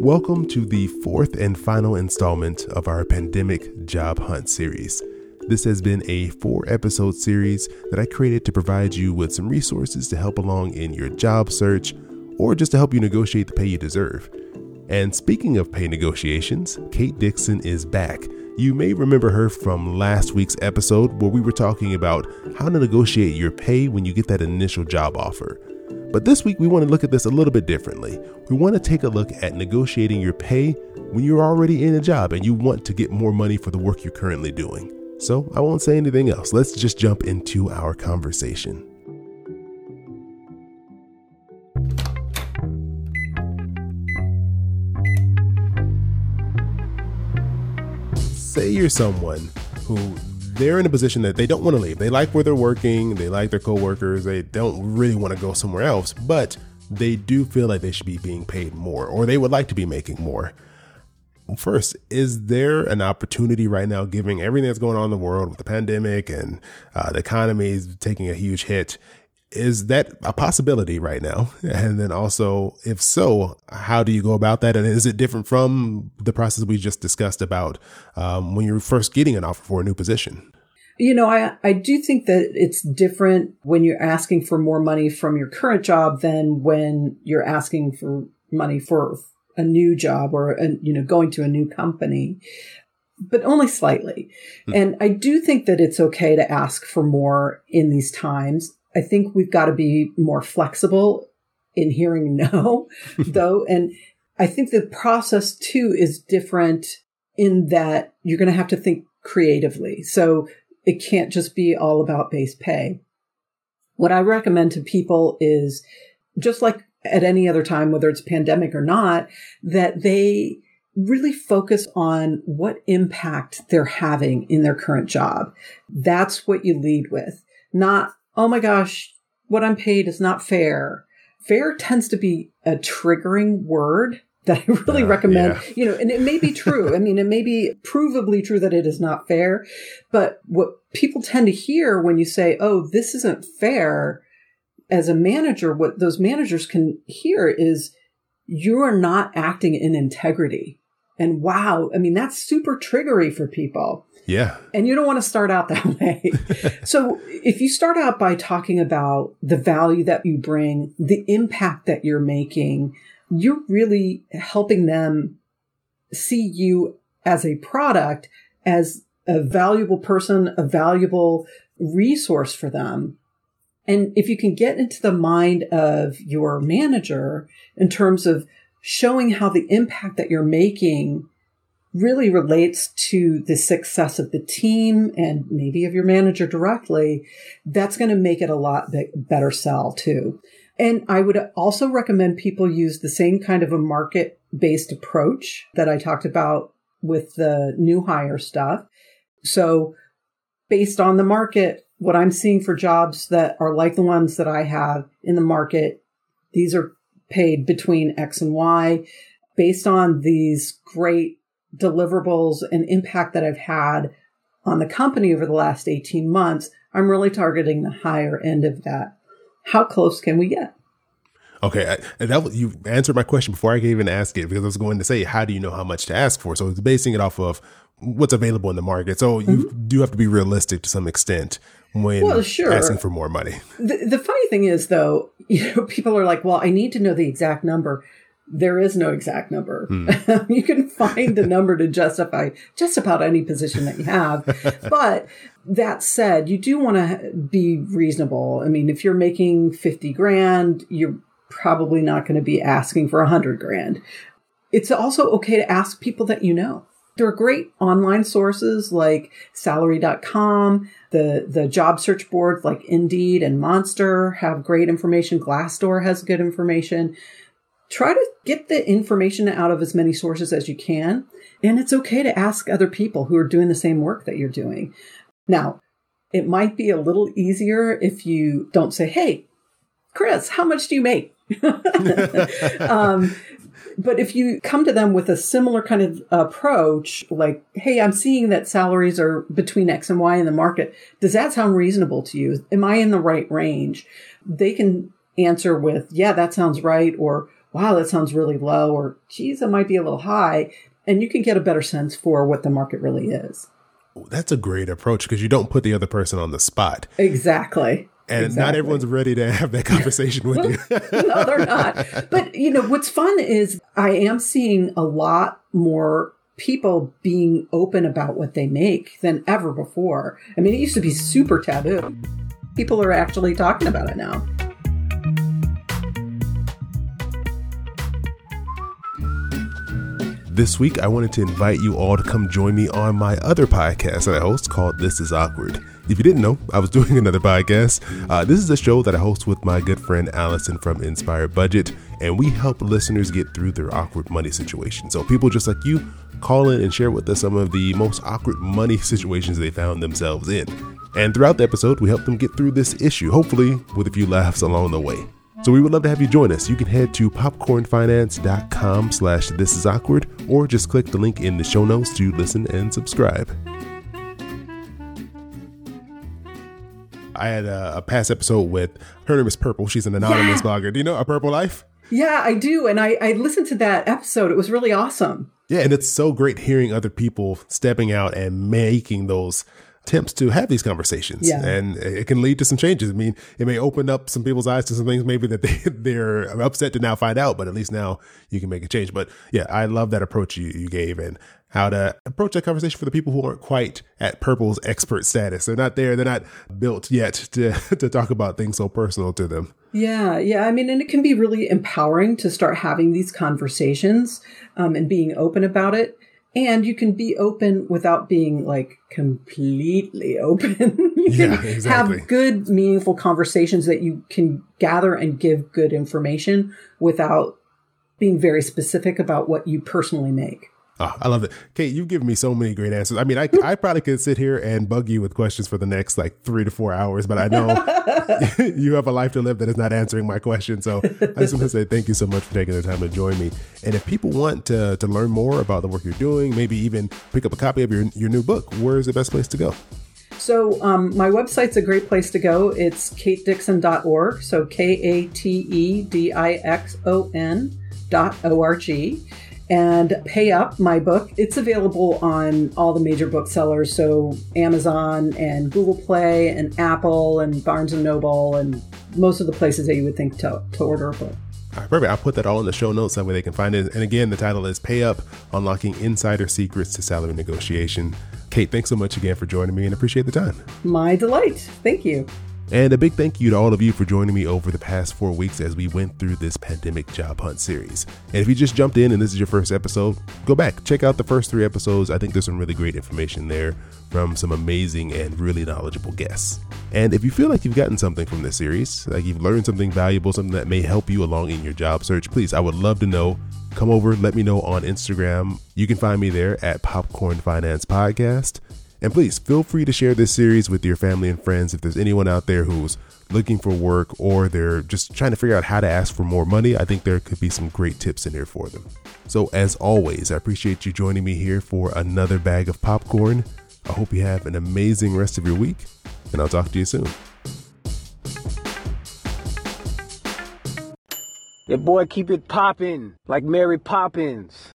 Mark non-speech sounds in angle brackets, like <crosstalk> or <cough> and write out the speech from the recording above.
Welcome to the fourth and final installment of our pandemic job hunt series. This has been a four episode series that I created to provide you with some resources to help along in your job search or just to help you negotiate the pay you deserve. And speaking of pay negotiations, Kate Dixon is back. You may remember her from last week's episode where we were talking about how to negotiate your pay when you get that initial job offer. But this week, we want to look at this a little bit differently. We want to take a look at negotiating your pay when you're already in a job and you want to get more money for the work you're currently doing. So I won't say anything else. Let's just jump into our conversation. say you're someone who they're in a position that they don't want to leave. They like where they're working, they like their coworkers, they don't really want to go somewhere else, but they do feel like they should be being paid more or they would like to be making more. First, is there an opportunity right now, given everything that's going on in the world with the pandemic and uh, the economy is taking a huge hit? Is that a possibility right now? <laughs> And then also, if so, how do you go about that? And is it different from the process we just discussed about um, when you're first getting an offer for a new position? You know, I, I do think that it's different when you're asking for more money from your current job than when you're asking for money for a new job or, a, you know, going to a new company but only slightly. Hmm. And I do think that it's okay to ask for more in these times. I think we've got to be more flexible in hearing <laughs> no, though. And I think the process too is different in that you're going to have to think creatively. So it can't just be all about base pay. What I recommend to people is just like at any other time, whether it's pandemic or not, that they really focus on what impact they're having in their current job. That's what you lead with, not oh my gosh, what I'm paid is not fair. Fair tends to be a triggering word that I really uh, recommend, yeah. you know, and it may be true. I mean, it may be provably true that it is not fair, but what people tend to hear when you say, Oh, this isn't fair as a manager, what those managers can hear is you are not acting in integrity. And wow, I mean, that's super triggery for people. Yeah. And you don't want to start out that <laughs> way. so if you start out by talking about the value that you bring, the impact that you're making, you're really helping them see you as a product, as a valuable person, a valuable resource for them. And if you can get into the mind of your manager in terms of showing how the impact that you're making really relates to the success of the team and maybe of your manager directly, that's going to make it a lot better sell too. And I would also recommend people use the same kind of a market based approach that I talked about with the new hire stuff. So based on the market, what I'm seeing for jobs that are like the ones that I have in the market, these are paid between X and Y based on these great deliverables and impact that I've had on the company over the last 18 months, I'm really targeting the higher end of that. How close can we get? Okay, and that you answered my question before I could even ask it because I was going to say, how do you know how much to ask for? So it's basing it off of what's available in the market. So you mm-hmm. do have to be realistic to some extent when well, sure. asking for more money. The, the funny thing is, though, <laughs> you know, people are like, "Well, I need to know the exact number." There is no exact number. Hmm. <laughs> you can find a number to justify just about any position that you have. <laughs> but that said, you do want to be reasonable. I mean, if you're making 50 grand, you're probably not going to be asking for 100 grand. It's also okay to ask people that you know. There are great online sources like salary.com, the, the job search boards like Indeed and Monster have great information. Glassdoor has good information try to get the information out of as many sources as you can. And it's okay to ask other people who are doing the same work that you're doing. Now, it might be a little easier if you don't say, Hey, Chris, how much do you make? <laughs> um, but if you come to them with a similar kind of approach, like, Hey, I'm seeing that salaries are between X and Y in the market. Does that sound reasonable to you? Am I in the right range? They can answer with, yeah, that sounds right. Or, wow, that sounds really low, or geez, it might be a little high. And you can get a better sense for what the market really is. That's a great approach because you don't put the other person on the spot. Exactly. And exactly. not everyone's ready to have that <laughs> conversation with you. <laughs> no, they're not. But, you know, what's fun is I am seeing a lot more people being open about what they make than ever before. I mean, it used to be super taboo. People are actually talking about it now. This week, I wanted to invite you all to come join me on my other podcast that I host called This Is Awkward. If you didn't know, I was <laughs> doing another podcast. Uh, this is a show that I host with my good friend Allison from Inspired Budget, and we help listeners get through their awkward money situation. So, people just like you call in and share with us some of the most awkward money <laughs> situations they found themselves in. And throughout the episode, we help them get through this issue, hopefully with a few laughs along the way. So we would love to have you join us. You can head to popcornfinance.com slash this is awkward or just click the link in the show notes to listen and subscribe. I had a, a past episode with her name is Purple. She's an anonymous yeah. blogger. Do you know a Purple Life? Yeah, I do. And I, I listened to that episode. It was really awesome. Yeah, and it's so great hearing other people stepping out and making those attempts to have these conversations yeah. and it can lead to some changes. I mean, it may open up some people's eyes to some things maybe that <laughs> they, they're upset to now find out, but at least now you can make a change. But yeah, I love that approach you, you gave and how to approach that conversation for the people who aren't quite at Purple's expert status. They're not there. They're not built yet to, <laughs> to talk about things so personal to them. Yeah. Yeah. I mean, and it can be really empowering to start having these conversations um, and being open about it and you can be open without being like completely <laughs> open. you yeah, can exactly. have good, meaningful conversations that you can gather and give good information without being very specific about what you personally make. Oh, I love it. Kate, you've given me so many great answers. I mean, I, I probably could sit here and bug you with questions for the next like three to four hours, but I know <laughs> you have a life to live that is not answering my question. So I just want to say thank you so much for taking the time to join me. And if people want to, to learn more about the work you're doing, maybe even pick up a copy of your, your new book, where is the best place to go? So um, my website's a great place to go. It's katedixon.org. So K A T E D I X O N dot O R G and Pay Up, my book. It's available on all the major booksellers, so Amazon and Google Play and Apple and Barnes and Noble and most of the places that you would think to, to order a book. All right, perfect. I'll put that all in the show notes that way they can find it. And again, the title is Pay Up Unlocking Insider Secrets to Salary Negotiation. Kate, thanks so much again for joining me and appreciate the time. My delight. Thank you. And a big thank you to all of you for joining me over the past four weeks as we went through this pandemic job hunt series. And if you just jumped in and this is your first episode, go back, check out the first three episodes. I think there's some really great information there from some amazing and really knowledgeable guests. And if you feel like you've gotten something from this series, like you've learned something valuable, something that may help you along in your job search, please, I would love to know. Come over, let me know on Instagram. You can find me there at Popcorn Finance Podcast. And please feel free to share this series with your family and friends if there's anyone out there who's looking for work or they're just trying to figure out how to ask for more money. I think there could be some great tips in here for them. So, as always, I appreciate you joining me here for another bag of popcorn. I hope you have an amazing rest of your week, and I'll talk to you soon. Your boy keep it poppin' like Mary Poppins.